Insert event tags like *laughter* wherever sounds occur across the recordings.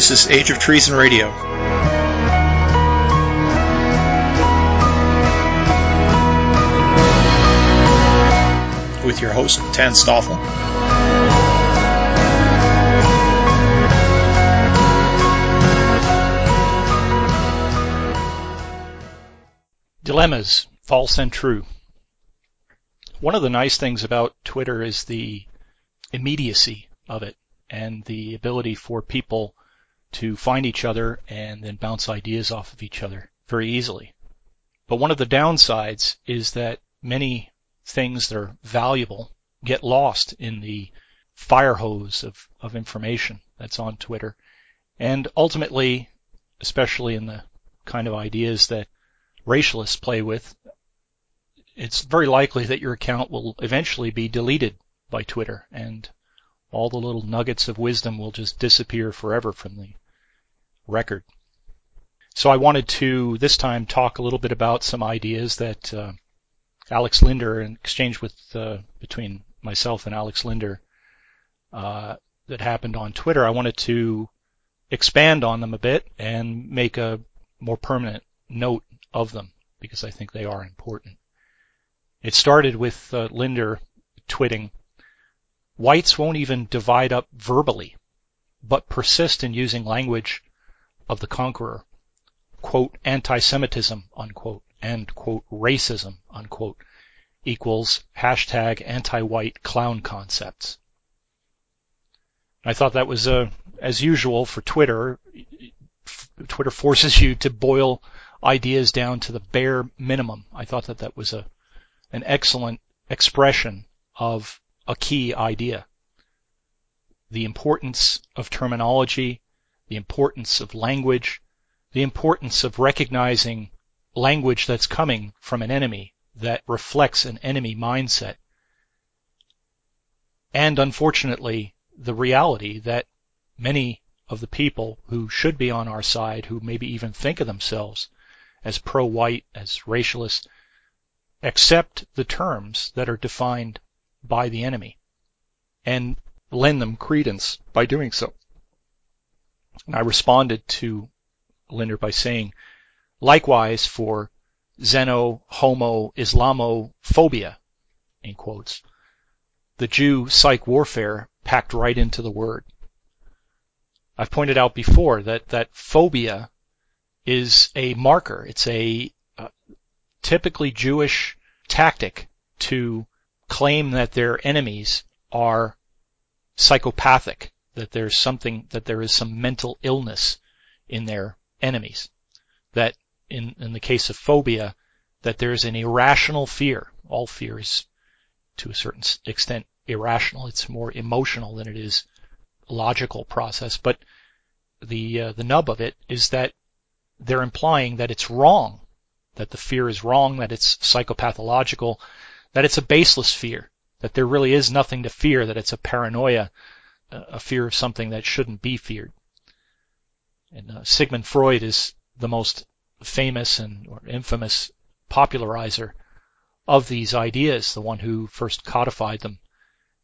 This is Age of Treason Radio. With your host, Tan Staafl. Dilemmas, false and true. One of the nice things about Twitter is the immediacy of it and the ability for people to find each other and then bounce ideas off of each other very easily. But one of the downsides is that many things that are valuable get lost in the fire hose of, of information that's on Twitter. And ultimately, especially in the kind of ideas that racialists play with, it's very likely that your account will eventually be deleted by Twitter and all the little nuggets of wisdom will just disappear forever from the record. So I wanted to this time talk a little bit about some ideas that uh, Alex Linder, in exchange with uh, between myself and Alex Linder, uh, that happened on Twitter. I wanted to expand on them a bit and make a more permanent note of them because I think they are important. It started with uh, Linder twitting Whites won't even divide up verbally, but persist in using language of the conqueror. Quote, anti-Semitism, unquote, and quote, racism, unquote, equals hashtag anti-white clown concepts. I thought that was, uh, as usual for Twitter, Twitter forces you to boil ideas down to the bare minimum. I thought that that was a, an excellent expression of a key idea. The importance of terminology, the importance of language, the importance of recognizing language that's coming from an enemy that reflects an enemy mindset. And unfortunately, the reality that many of the people who should be on our side, who maybe even think of themselves as pro-white, as racialist, accept the terms that are defined by the enemy and lend them credence by doing so. And I responded to Linder by saying, likewise for Xeno, Homo, Islamophobia, in quotes, the Jew psych warfare packed right into the word. I've pointed out before that, that phobia is a marker. It's a uh, typically Jewish tactic to claim that their enemies are psychopathic, that there's something, that there is some mental illness in their enemies. That in, in the case of phobia, that there's an irrational fear. All fear is to a certain extent irrational. It's more emotional than it is logical process. But the, uh, the nub of it is that they're implying that it's wrong, that the fear is wrong, that it's psychopathological, that it's a baseless fear, that there really is nothing to fear, that it's a paranoia, a fear of something that shouldn't be feared. And uh, Sigmund Freud is the most famous and or infamous popularizer of these ideas, the one who first codified them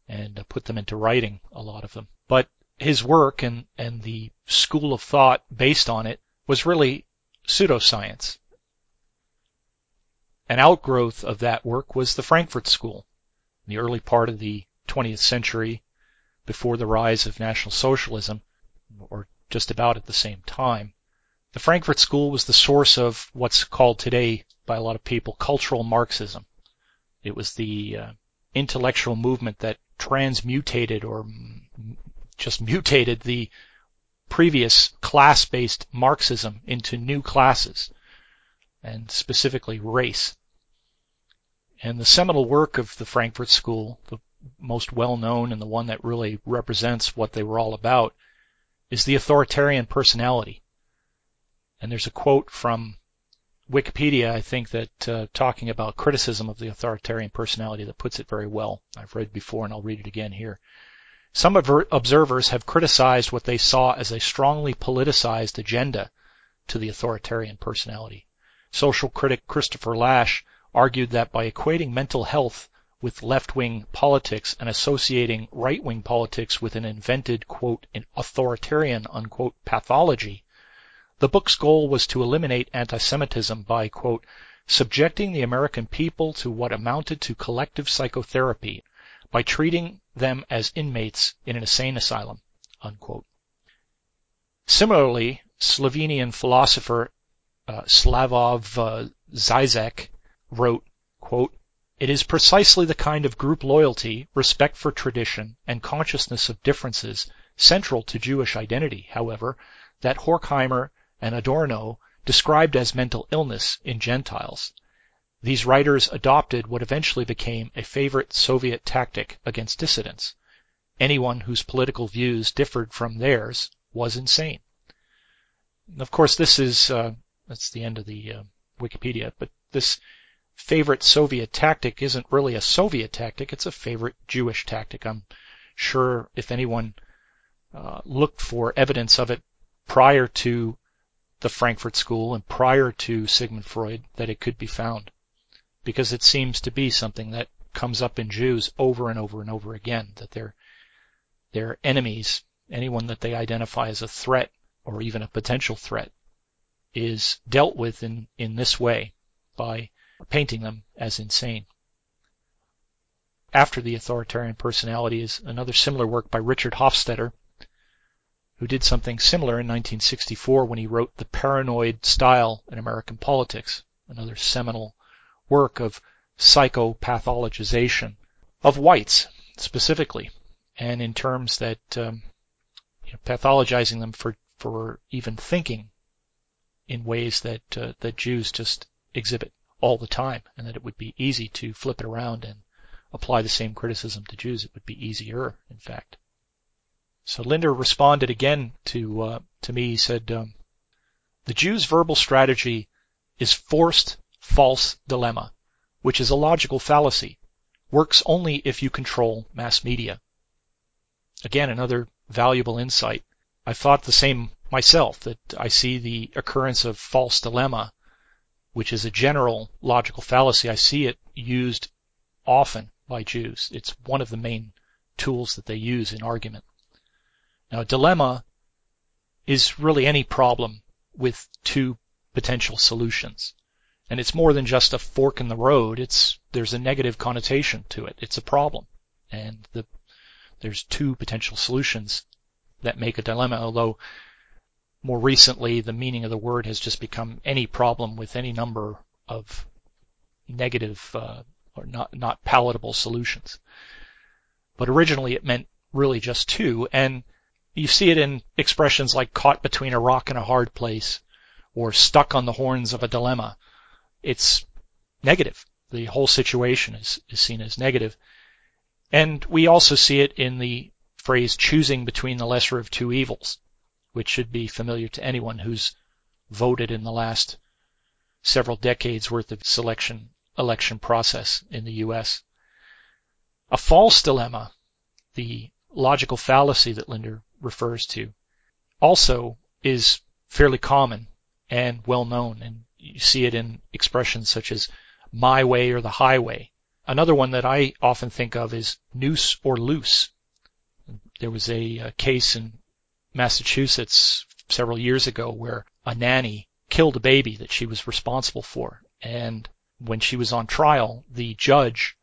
and uh, put them into writing, a lot of them. But his work and, and the school of thought based on it was really pseudoscience. An outgrowth of that work was the Frankfurt School. In the early part of the 20th century, before the rise of National Socialism, or just about at the same time, the Frankfurt School was the source of what's called today by a lot of people cultural Marxism. It was the uh, intellectual movement that transmutated or just mutated the previous class-based Marxism into new classes, and specifically race. And the seminal work of the Frankfurt School, the most well known and the one that really represents what they were all about, is the authoritarian personality. And there's a quote from Wikipedia, I think, that uh, talking about criticism of the authoritarian personality that puts it very well. I've read before and I'll read it again here. Some observers have criticized what they saw as a strongly politicized agenda to the authoritarian personality. Social critic Christopher Lasch argued that by equating mental health with left-wing politics and associating right-wing politics with an invented, quote, an authoritarian, unquote, pathology, the book's goal was to eliminate anti-Semitism by, quote, subjecting the American people to what amounted to collective psychotherapy by treating them as inmates in an insane asylum, unquote. Similarly, Slovenian philosopher uh, uh, Zizek wrote, quote, it is precisely the kind of group loyalty, respect for tradition, and consciousness of differences central to Jewish identity, however, that Horkheimer and Adorno described as mental illness in Gentiles. These writers adopted what eventually became a favorite Soviet tactic against dissidents. Anyone whose political views differed from theirs was insane. Of course, this is uh, that's the end of the uh, Wikipedia, but this favorite Soviet tactic isn't really a Soviet tactic, it's a favorite Jewish tactic. I'm sure if anyone uh, looked for evidence of it prior to the Frankfurt School and prior to Sigmund Freud, that it could be found. Because it seems to be something that comes up in Jews over and over and over again, that their, their enemies, anyone that they identify as a threat or even a potential threat, is dealt with in, in this way by painting them as insane. After the authoritarian personality is another similar work by Richard Hofstadter, who did something similar in 1964 when he wrote The Paranoid Style in American Politics, another seminal work of psychopathologization of whites specifically, and in terms that um, you know, pathologizing them for, for even thinking in ways that uh, that Jews just exhibit all the time, and that it would be easy to flip it around and apply the same criticism to Jews. It would be easier, in fact. So Linder responded again to uh, to me. He said, um, "The Jew's verbal strategy is forced false dilemma, which is a logical fallacy. Works only if you control mass media." Again, another valuable insight. I thought the same myself that I see the occurrence of false dilemma which is a general logical fallacy. I see it used often by Jews. It's one of the main tools that they use in argument. Now, a dilemma is really any problem with two potential solutions. And it's more than just a fork in the road. It's, there's a negative connotation to it. It's a problem. And the, there's two potential solutions that make a dilemma, although more recently, the meaning of the word has just become any problem with any number of negative uh, or not not palatable solutions. But originally, it meant really just two, and you see it in expressions like caught between a rock and a hard place, or stuck on the horns of a dilemma. It's negative. The whole situation is, is seen as negative. And we also see it in the phrase choosing between the lesser of two evils which should be familiar to anyone who's voted in the last several decades worth of selection election process in the US. A false dilemma, the logical fallacy that Linder refers to, also is fairly common and well known, and you see it in expressions such as my way or the highway. Another one that I often think of is noose or loose. There was a, a case in Massachusetts several years ago where a nanny killed a baby that she was responsible for. And when she was on trial, the judge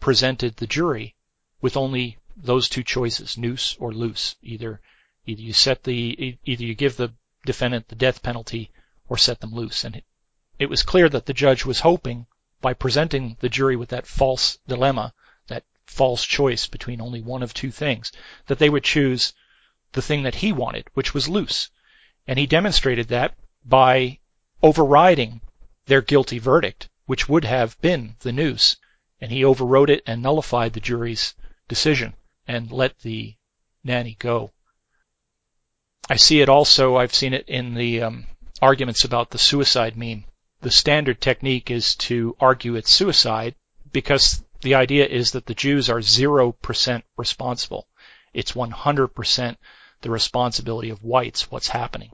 presented the jury with only those two choices, noose or loose. Either, either you set the, either you give the defendant the death penalty or set them loose. And it, it was clear that the judge was hoping by presenting the jury with that false dilemma, that false choice between only one of two things, that they would choose the thing that he wanted, which was loose. And he demonstrated that by overriding their guilty verdict, which would have been the noose. And he overrode it and nullified the jury's decision and let the nanny go. I see it also, I've seen it in the um, arguments about the suicide meme. The standard technique is to argue it's suicide because the idea is that the Jews are 0% responsible. It's 100% the responsibility of whites what's happening.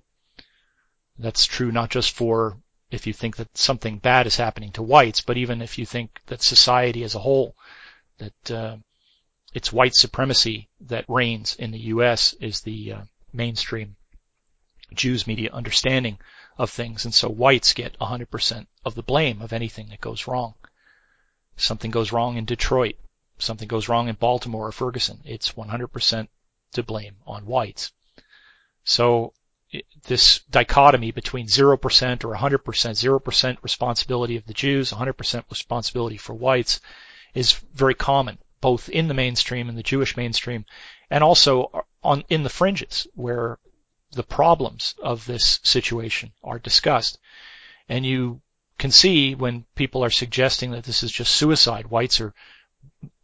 That's true not just for if you think that something bad is happening to whites, but even if you think that society as a whole that uh, it's white supremacy that reigns in the U.S. is the uh, mainstream Jews media understanding of things, and so whites get 100% of the blame of anything that goes wrong. Something goes wrong in Detroit, something goes wrong in Baltimore or Ferguson, it's 100% to blame on whites. So this dichotomy between 0% or 100%, 0% responsibility of the Jews, 100% responsibility for whites is very common, both in the mainstream and the Jewish mainstream, and also on in the fringes where the problems of this situation are discussed. And you can see when people are suggesting that this is just suicide, whites are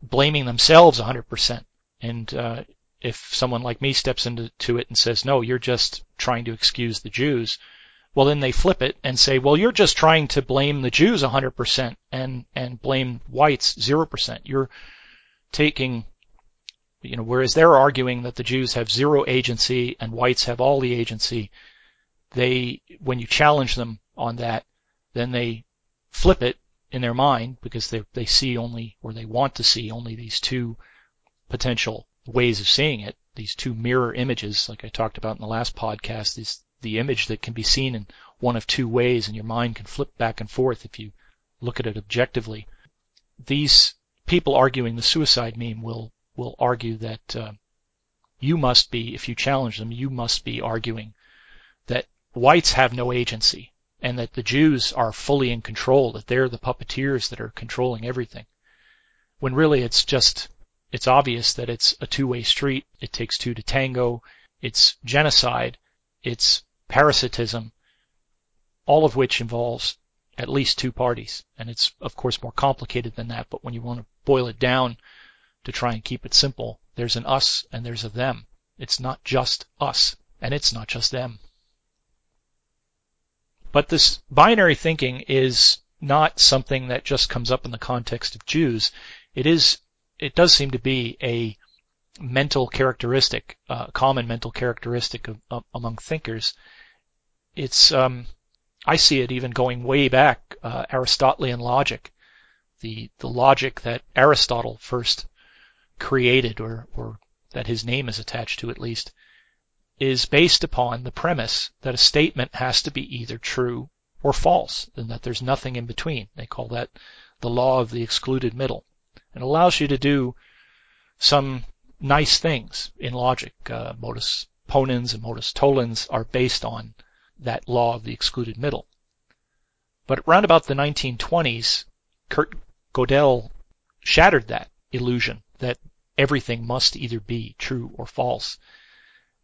blaming themselves 100%. And uh, if someone like me steps into it and says, no, you're just trying to excuse the Jews, well then they flip it and say, well, you're just trying to blame the Jews 100% and, and blame whites 0%. You're taking, you know, whereas they're arguing that the Jews have zero agency and whites have all the agency, they, when you challenge them on that, then they flip it in their mind because they, they see only, or they want to see only these two potential ways of seeing it, these two mirror images, like I talked about in the last podcast, is the image that can be seen in one of two ways and your mind can flip back and forth if you look at it objectively. These people arguing the suicide meme will, will argue that uh, you must be, if you challenge them, you must be arguing that whites have no agency and that the Jews are fully in control, that they're the puppeteers that are controlling everything. When really it's just it's obvious that it's a two-way street. It takes two to tango. It's genocide. It's parasitism, all of which involves at least two parties. And it's of course more complicated than that, but when you want to boil it down to try and keep it simple, there's an us and there's a them. It's not just us and it's not just them. But this binary thinking is not something that just comes up in the context of Jews. It is it does seem to be a mental characteristic, uh, common mental characteristic of, of, among thinkers. It's um, I see it even going way back uh, Aristotelian logic, the the logic that Aristotle first created, or or that his name is attached to at least, is based upon the premise that a statement has to be either true or false, and that there's nothing in between. They call that the law of the excluded middle. It allows you to do some nice things in logic. Uh, modus ponens and modus tollens are based on that law of the excluded middle. But around about the 1920s, Kurt Gödel shattered that illusion that everything must either be true or false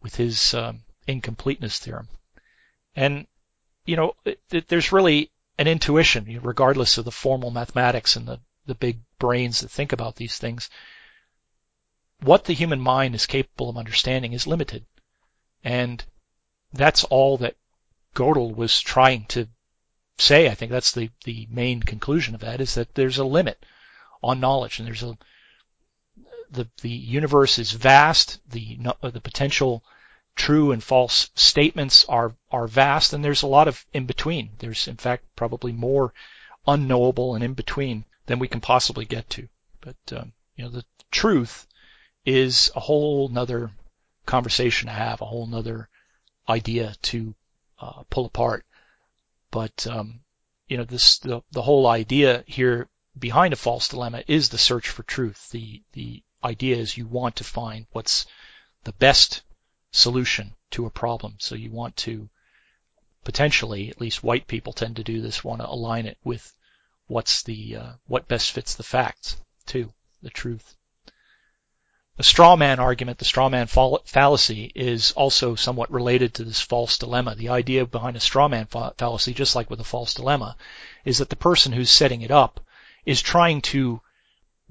with his um, incompleteness theorem. And, you know, it, it, there's really an intuition, regardless of the formal mathematics and the the big brains that think about these things, what the human mind is capable of understanding is limited. And that's all that Gödel was trying to say. I think that's the, the main conclusion of that is that there's a limit on knowledge and there's a, the, the universe is vast. The, the potential true and false statements are, are vast and there's a lot of in between. There's in fact probably more unknowable and in between than we can possibly get to. But um, you know, the truth is a whole nother conversation to have, a whole nother idea to uh, pull apart. But um, you know, this the, the whole idea here behind a false dilemma is the search for truth. The the idea is you want to find what's the best solution to a problem. So you want to potentially, at least white people tend to do this, want to align it with what's the uh, what best fits the facts too, the truth. The straw man argument, the straw man fallacy, is also somewhat related to this false dilemma. The idea behind a straw man fallacy, just like with a false dilemma, is that the person who's setting it up is trying to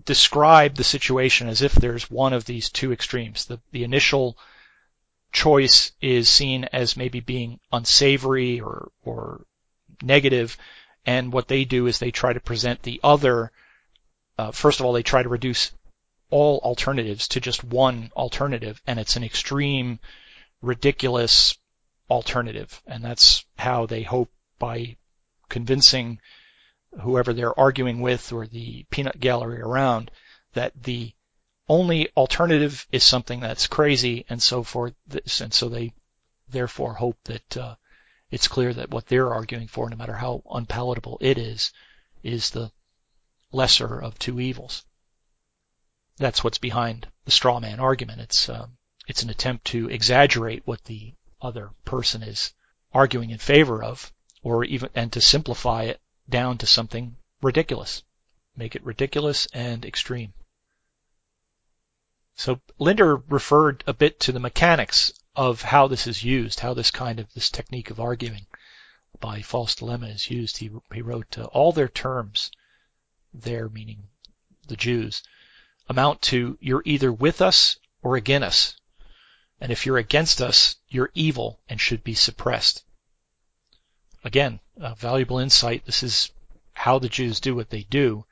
describe the situation as if there's one of these two extremes. The, the initial choice is seen as maybe being unsavory or, or negative, and what they do is they try to present the other, uh, first of all, they try to reduce all alternatives to just one alternative, and it's an extreme, ridiculous alternative. And that's how they hope by convincing whoever they're arguing with or the peanut gallery around that the only alternative is something that's crazy and so forth. And so they therefore hope that uh, it's clear that what they're arguing for, no matter how unpalatable it is, is the lesser of two evils. That's what's behind the straw man argument. It's uh, it's an attempt to exaggerate what the other person is arguing in favor of, or even and to simplify it down to something ridiculous, make it ridiculous and extreme. So Linder referred a bit to the mechanics of how this is used, how this kind of this technique of arguing by false dilemma is used. He, he wrote uh, all their terms, there meaning the Jews, amount to you're either with us or against us. And if you're against us, you're evil and should be suppressed. Again, a valuable insight. This is how the Jews do what they do.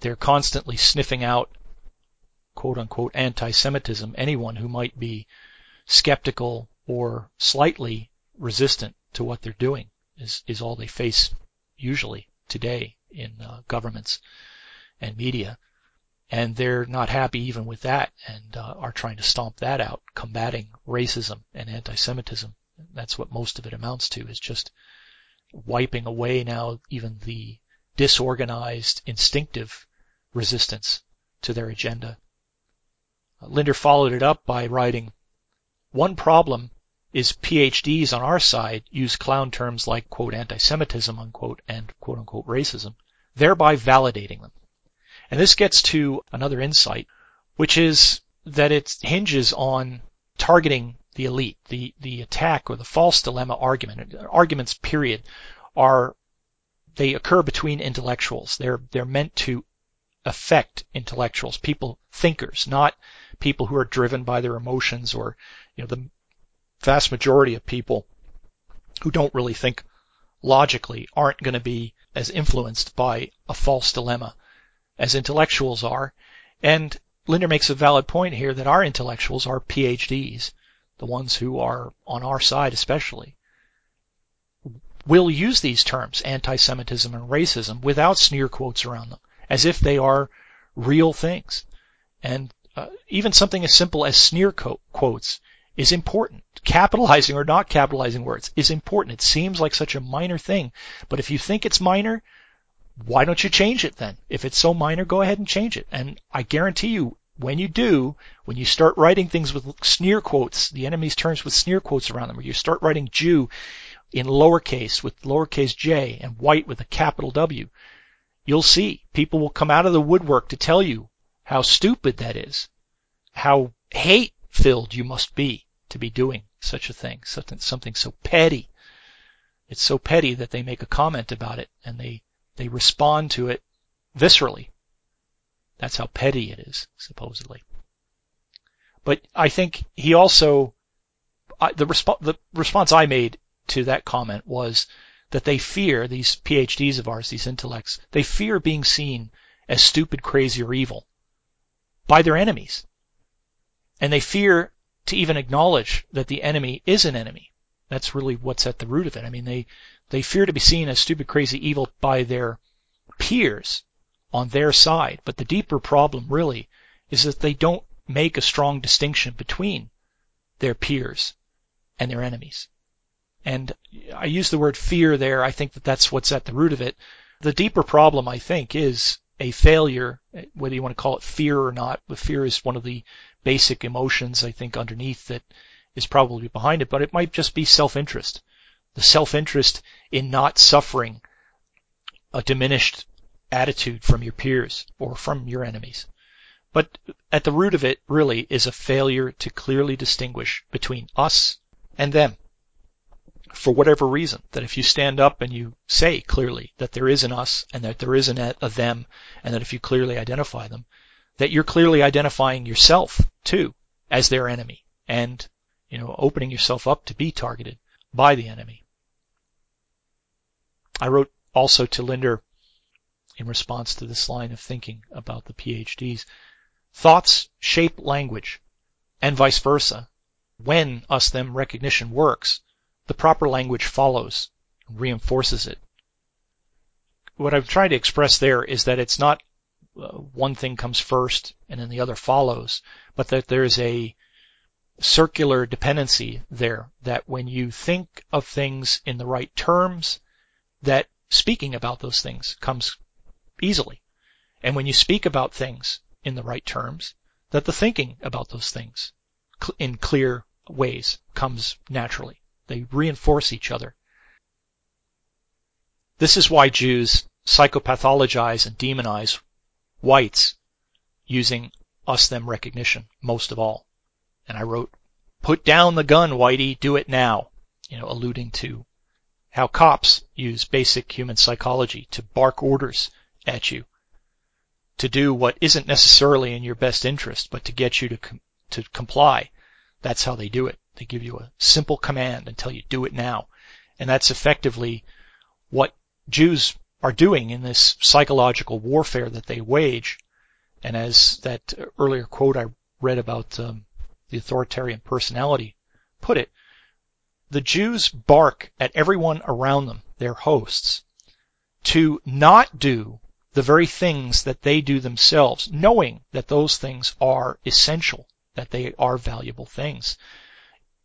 They're constantly sniffing out quote unquote anti-Semitism, anyone who might be skeptical or slightly resistant to what they're doing is, is all they face usually today in uh, governments and media. And they're not happy even with that and uh, are trying to stomp that out, combating racism and anti-Semitism. That's what most of it amounts to is just wiping away now even the disorganized, instinctive resistance to their agenda. Linder followed it up by writing, one problem is PhDs on our side use clown terms like quote anti-Semitism unquote and quote unquote racism, thereby validating them. And this gets to another insight, which is that it hinges on targeting the elite. The the attack or the false dilemma argument, arguments period, are they occur between intellectuals. They're they're meant to affect intellectuals, people thinkers, not people who are driven by their emotions or you know, the vast majority of people who don't really think logically aren't going to be as influenced by a false dilemma as intellectuals are. And Linder makes a valid point here that our intellectuals are PhDs, the ones who are on our side especially, will use these terms, anti-Semitism and racism, without sneer quotes around them, as if they are real things. And uh, even something as simple as sneer quotes is important. Capitalizing or not capitalizing words is important. It seems like such a minor thing, but if you think it's minor, why don't you change it then? If it's so minor, go ahead and change it. And I guarantee you, when you do, when you start writing things with sneer quotes, the enemy's terms with sneer quotes around them, or you start writing Jew in lowercase with lowercase j and white with a capital W, you'll see people will come out of the woodwork to tell you how stupid that is, how hate filled you must be to be doing such a thing, something, something so petty. It's so petty that they make a comment about it and they, they respond to it viscerally. That's how petty it is, supposedly. But I think he also, I, the, resp- the response I made to that comment was that they fear, these PhDs of ours, these intellects, they fear being seen as stupid, crazy, or evil by their enemies and they fear to even acknowledge that the enemy is an enemy. That's really what's at the root of it. I mean, they, they fear to be seen as stupid, crazy, evil by their peers on their side. But the deeper problem really is that they don't make a strong distinction between their peers and their enemies. And I use the word fear there. I think that that's what's at the root of it. The deeper problem, I think, is a failure, whether you want to call it fear or not, but fear is one of the basic emotions I think underneath that is probably behind it, but it might just be self-interest. The self-interest in not suffering a diminished attitude from your peers or from your enemies. But at the root of it really is a failure to clearly distinguish between us and them for whatever reason. That if you stand up and you say clearly that there is an us and that there is an a them, and that if you clearly identify them, that you're clearly identifying yourself too as their enemy and, you know, opening yourself up to be targeted by the enemy. I wrote also to Linder in response to this line of thinking about the PhDs. Thoughts shape language and vice versa. When us them recognition works, the proper language follows, reinforces it. What I'm trying to express there is that it's not uh, one thing comes first and then the other follows, but that there's a circular dependency there that when you think of things in the right terms, that speaking about those things comes easily. And when you speak about things in the right terms, that the thinking about those things in clear ways comes naturally. They reinforce each other. This is why Jews psychopathologize and demonize whites using us-them recognition most of all. And I wrote, put down the gun, Whitey, do it now, you know, alluding to how cops use basic human psychology to bark orders at you, to do what isn't necessarily in your best interest, but to get you to, com- to comply. That's how they do it. They give you a simple command and tell you do it now. And that's effectively what Jews are doing in this psychological warfare that they wage. And as that earlier quote I read about um, the authoritarian personality put it, the Jews bark at everyone around them, their hosts, to not do the very things that they do themselves, knowing that those things are essential, that they are valuable things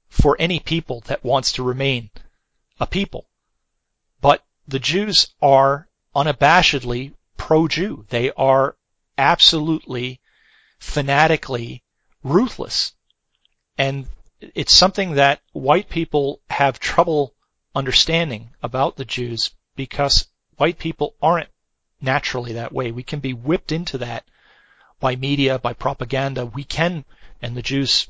for any people that wants to remain a people. But the Jews are unabashedly pro-Jew. They are absolutely fanatically ruthless. And it's something that white people have trouble understanding about the Jews because white people aren't naturally that way. We can be whipped into that by media, by propaganda. We can, and the Jews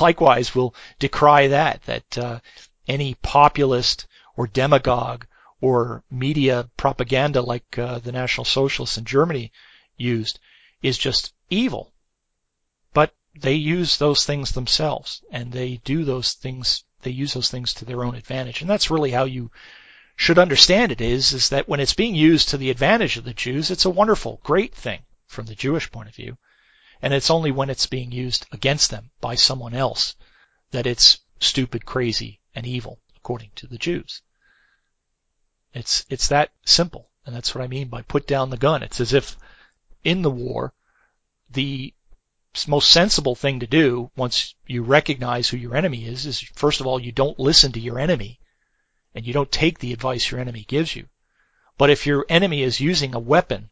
likewise will decry that, that uh, any populist or demagogue or media propaganda like uh, the National Socialists in Germany used is just evil. But they use those things themselves and they do those things, they use those things to their own advantage. And that's really how you should understand it is, is that when it's being used to the advantage of the Jews, it's a wonderful, great thing from the Jewish point of view. And it's only when it's being used against them by someone else that it's stupid, crazy, and evil, according to the Jews. It's, it's that simple. And that's what I mean by put down the gun. It's as if in the war, the most sensible thing to do once you recognize who your enemy is, is first of all, you don't listen to your enemy and you don't take the advice your enemy gives you. But if your enemy is using a weapon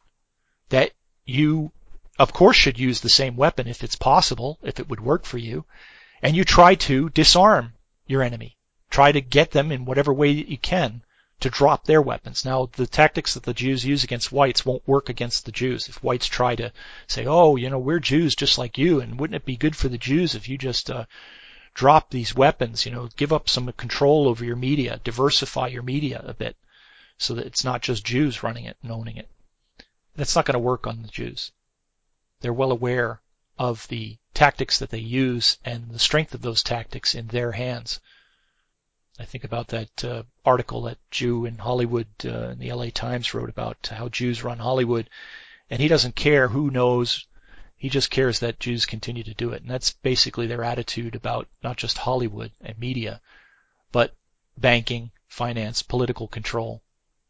that you of course should use the same weapon if it's possible, if it would work for you, and you try to disarm your enemy. Try to get them in whatever way that you can to drop their weapons. Now, the tactics that the Jews use against whites won't work against the Jews. If whites try to say, "Oh, you know, we're Jews just like you, and wouldn't it be good for the Jews if you just uh, drop these weapons? You know, give up some control over your media, diversify your media a bit, so that it's not just Jews running it and owning it." That's not going to work on the Jews. They're well aware of the tactics that they use and the strength of those tactics in their hands. I think about that uh, article that Jew in Hollywood uh, in the LA Times wrote about how Jews run Hollywood, and he doesn't care who knows. He just cares that Jews continue to do it, and that's basically their attitude about not just Hollywood and media, but banking, finance, political control,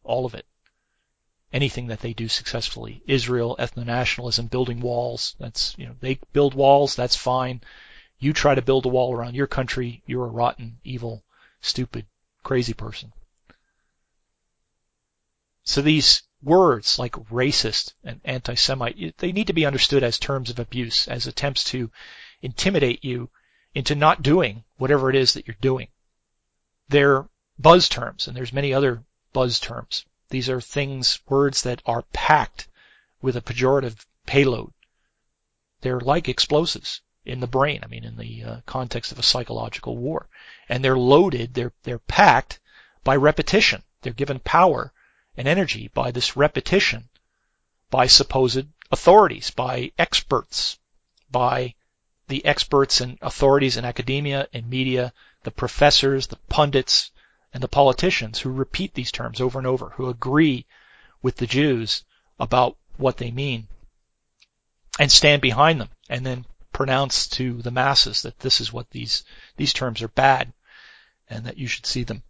all of it. Anything that they do successfully. Israel, ethno-nationalism, building walls, that's, you know, they build walls, that's fine. You try to build a wall around your country, you're a rotten, evil stupid, crazy person. So these words like racist and anti-Semite, they need to be understood as terms of abuse, as attempts to intimidate you into not doing whatever it is that you're doing. They're buzz terms, and there's many other buzz terms. These are things, words that are packed with a pejorative payload. They're like explosives in the brain. I mean, in the uh, context of a psychological war, and they're loaded. They're they're packed by repetition. They're given power and energy by this repetition, by supposed authorities, by experts, by the experts and authorities in academia and media, the professors, the pundits, and the politicians who repeat these terms over and over, who agree with the Jews about what they mean and stand behind them and then pronounce to the masses that this is what these these terms are bad and that you should see them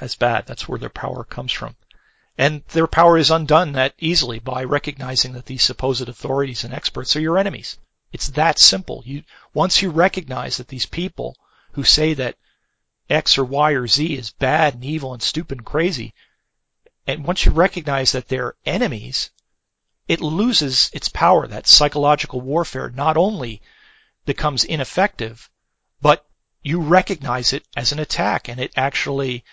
as bad. That's where their power comes from. And their power is undone that easily by recognizing that these supposed authorities and experts are your enemies. It's that simple. You, once you recognize that these people who say that X or Y or Z is bad and evil and stupid and crazy, and once you recognize that they're enemies, it loses its power. That psychological warfare not only becomes ineffective, but you recognize it as an attack and it actually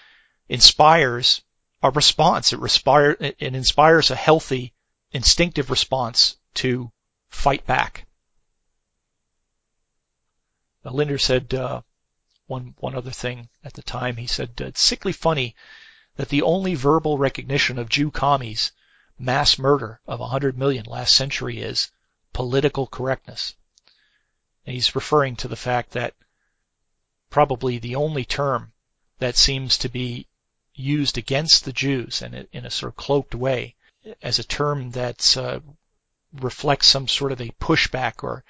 inspires a response. It, respire, it inspires a healthy, instinctive response to fight back. Linder said uh, one one other thing at the time. He said it's sickly funny that the only verbal recognition of Jew commies mass murder of 100 million last century is political correctness. And he's referring to the fact that probably the only term that seems to be used against the Jews and in a sort of cloaked way as a term that uh, reflects some sort of a pushback or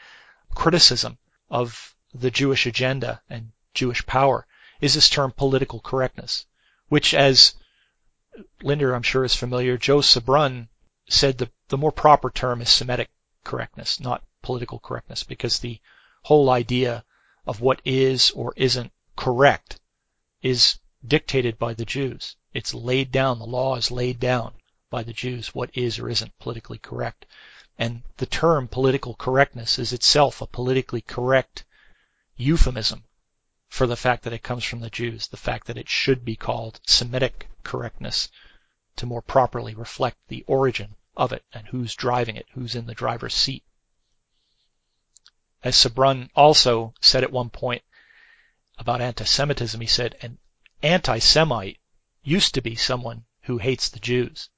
criticism of the Jewish agenda and Jewish power is this term political correctness, which as Linder, I'm sure, is familiar. Joe Sobran said the, the more proper term is Semitic correctness, not political correctness, because the whole idea of what is or isn't correct is dictated by the Jews. It's laid down, the law is laid down by the Jews, what is or isn't politically correct. And the term political correctness is itself a politically correct euphemism for the fact that it comes from the Jews, the fact that it should be called Semitic correctness to more properly reflect the origin of it and who's driving it, who's in the driver's seat. As Sobran also said at one point about anti-Semitism, he said, an anti-Semite used to be someone who hates the Jews.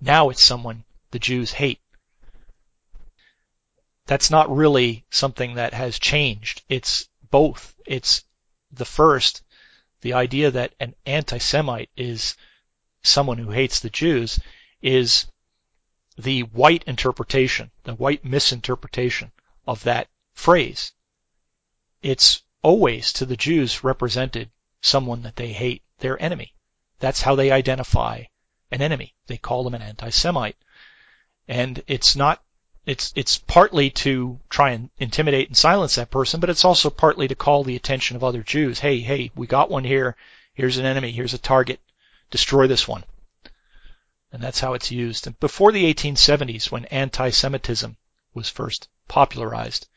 Now it's someone the Jews hate. That's not really something that has changed. It's both. It's the first, the idea that an anti-Semite is someone who hates the Jews is the white interpretation, the white misinterpretation of that phrase. It's always to the Jews represented someone that they hate, their enemy. That's how they identify an enemy. They call them an anti-Semite. And it's not it's it's partly to try and intimidate and silence that person, but it's also partly to call the attention of other Jews. Hey, hey, we got one here. Here's an enemy. Here's a target. Destroy this one. And that's how it's used. And before the 1870s, when anti-Semitism was first popularized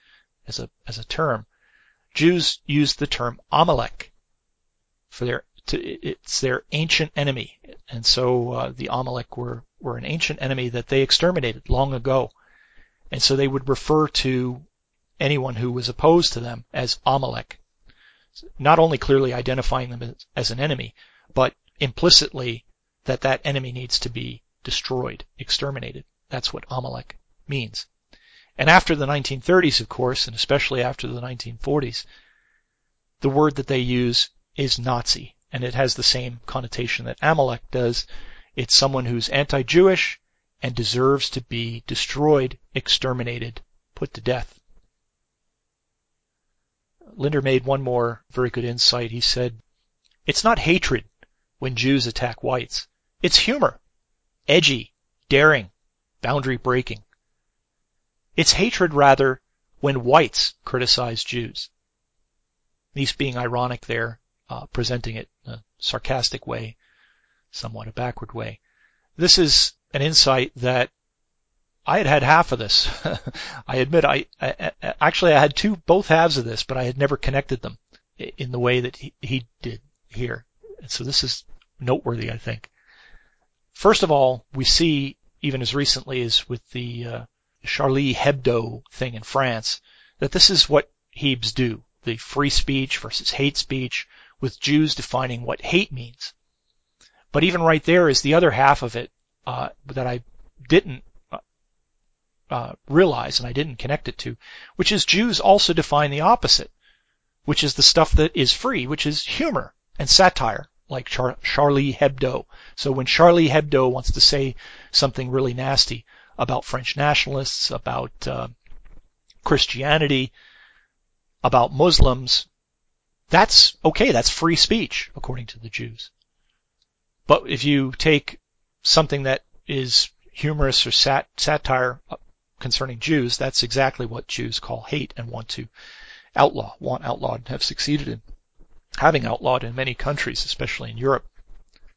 as a as a term, Jews used the term Amalek for their to, it's their ancient enemy, and so uh, the Amalek were were an ancient enemy that they exterminated long ago. And so they would refer to anyone who was opposed to them as Amalek, not only clearly identifying them as, as an enemy, but implicitly that that enemy needs to be destroyed, exterminated. That's what Amalek means. And after the 1930s, of course, and especially after the 1940s, the word that they use is Nazi, and it has the same connotation that Amalek does. It's someone who's anti-Jewish and deserves to be destroyed, exterminated, put to death. Linder made one more very good insight. He said, It's not hatred when Jews attack whites. It's humor. Edgy, daring, boundary breaking. It's hatred rather when whites criticize Jews. He's being ironic there, uh, presenting it in a sarcastic way, somewhat a backward way. This is an insight that I had had half of this. *laughs* I admit I, I, actually I had two both halves of this, but I had never connected them in the way that he, he did here. And so this is noteworthy, I think. First of all, we see even as recently as with the uh, Charlie Hebdo thing in France that this is what Hebes do: the free speech versus hate speech, with Jews defining what hate means. But even right there is the other half of it uh, that I didn't uh, uh, realize and I didn't connect it to, which is Jews also define the opposite, which is the stuff that is free, which is humor and satire, like Char- Charlie Hebdo. So when Charlie Hebdo wants to say something really nasty about French nationalists, about uh, Christianity, about Muslims, that's okay. That's free speech according to the Jews. But if you take something that is humorous or sat- satire concerning Jews, that's exactly what Jews call hate and want to outlaw, want outlawed, and have succeeded in having outlawed in many countries, especially in Europe,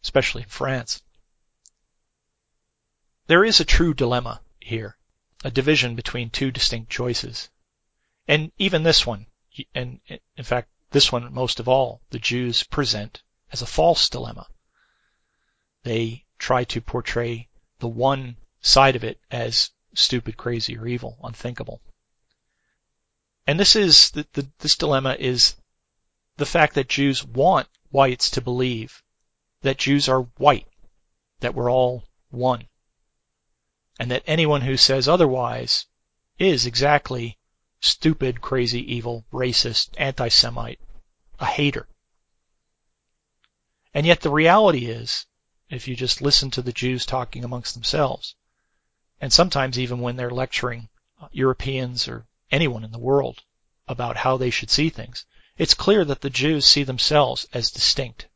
especially in France. There is a true dilemma here, a division between two distinct choices. And even this one, and in fact, this one most of all, the Jews present as a false dilemma. They try to portray the one side of it as stupid, crazy, or evil, unthinkable. And this is the, the, this dilemma is the fact that Jews want whites to believe that Jews are white, that we're all one, and that anyone who says otherwise is exactly stupid, crazy, evil, racist, anti-Semite, a hater. And yet the reality is, if you just listen to the Jews talking amongst themselves, and sometimes even when they're lecturing Europeans or anyone in the world about how they should see things, it's clear that the Jews see themselves as distinct,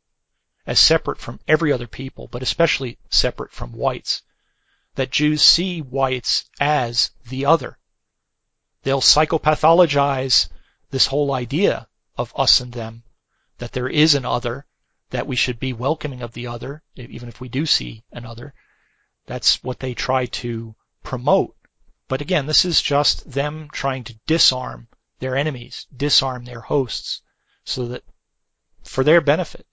as separate from every other people, but especially separate from whites. That Jews see whites as the other. They'll psychopathologize this whole idea of us and them, that there is an other, that we should be welcoming of the other, even if we do see another. That's what they try to promote. But again, this is just them trying to disarm their enemies, disarm their hosts, so that for their benefit.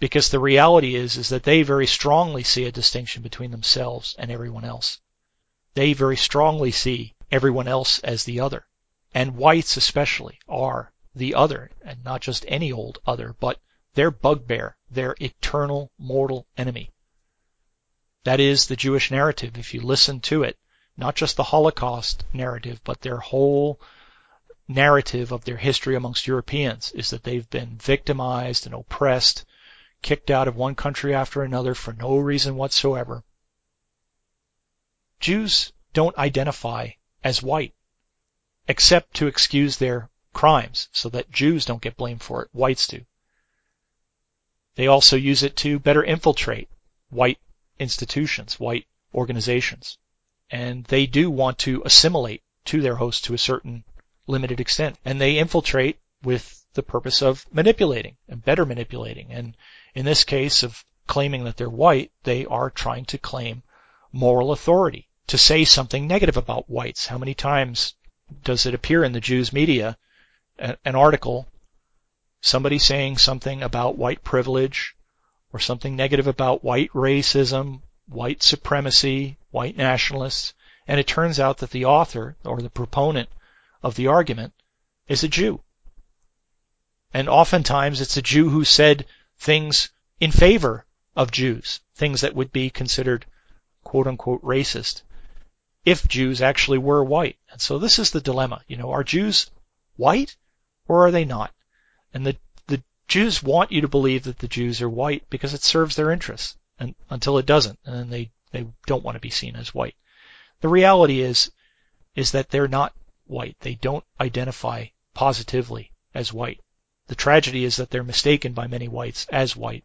Because the reality is, is that they very strongly see a distinction between themselves and everyone else. They very strongly see everyone else as the other. And whites especially are the other, and not just any old other, but their bugbear, their eternal mortal enemy. That is the Jewish narrative. If you listen to it, not just the Holocaust narrative, but their whole narrative of their history amongst Europeans is that they've been victimized and oppressed, kicked out of one country after another for no reason whatsoever. Jews don't identify as white, except to excuse their crimes so that Jews don't get blamed for it, whites do. They also use it to better infiltrate white institutions, white organizations. And they do want to assimilate to their host to a certain limited extent. And they infiltrate with the purpose of manipulating and better manipulating. And in this case of claiming that they're white, they are trying to claim moral authority, to say something negative about whites. How many times does it appear in the Jews media an article, somebody saying something about white privilege or something negative about white racism, white supremacy, white nationalists, and it turns out that the author or the proponent of the argument is a Jew. And oftentimes it's a Jew who said things in favor of Jews, things that would be considered quote unquote racist if Jews actually were white. And so this is the dilemma. You know, are Jews white or are they not? And the, the Jews want you to believe that the Jews are white because it serves their interests and until it doesn't. And then they, they don't want to be seen as white. The reality is, is that they're not white. They don't identify positively as white. The tragedy is that they're mistaken by many whites as white.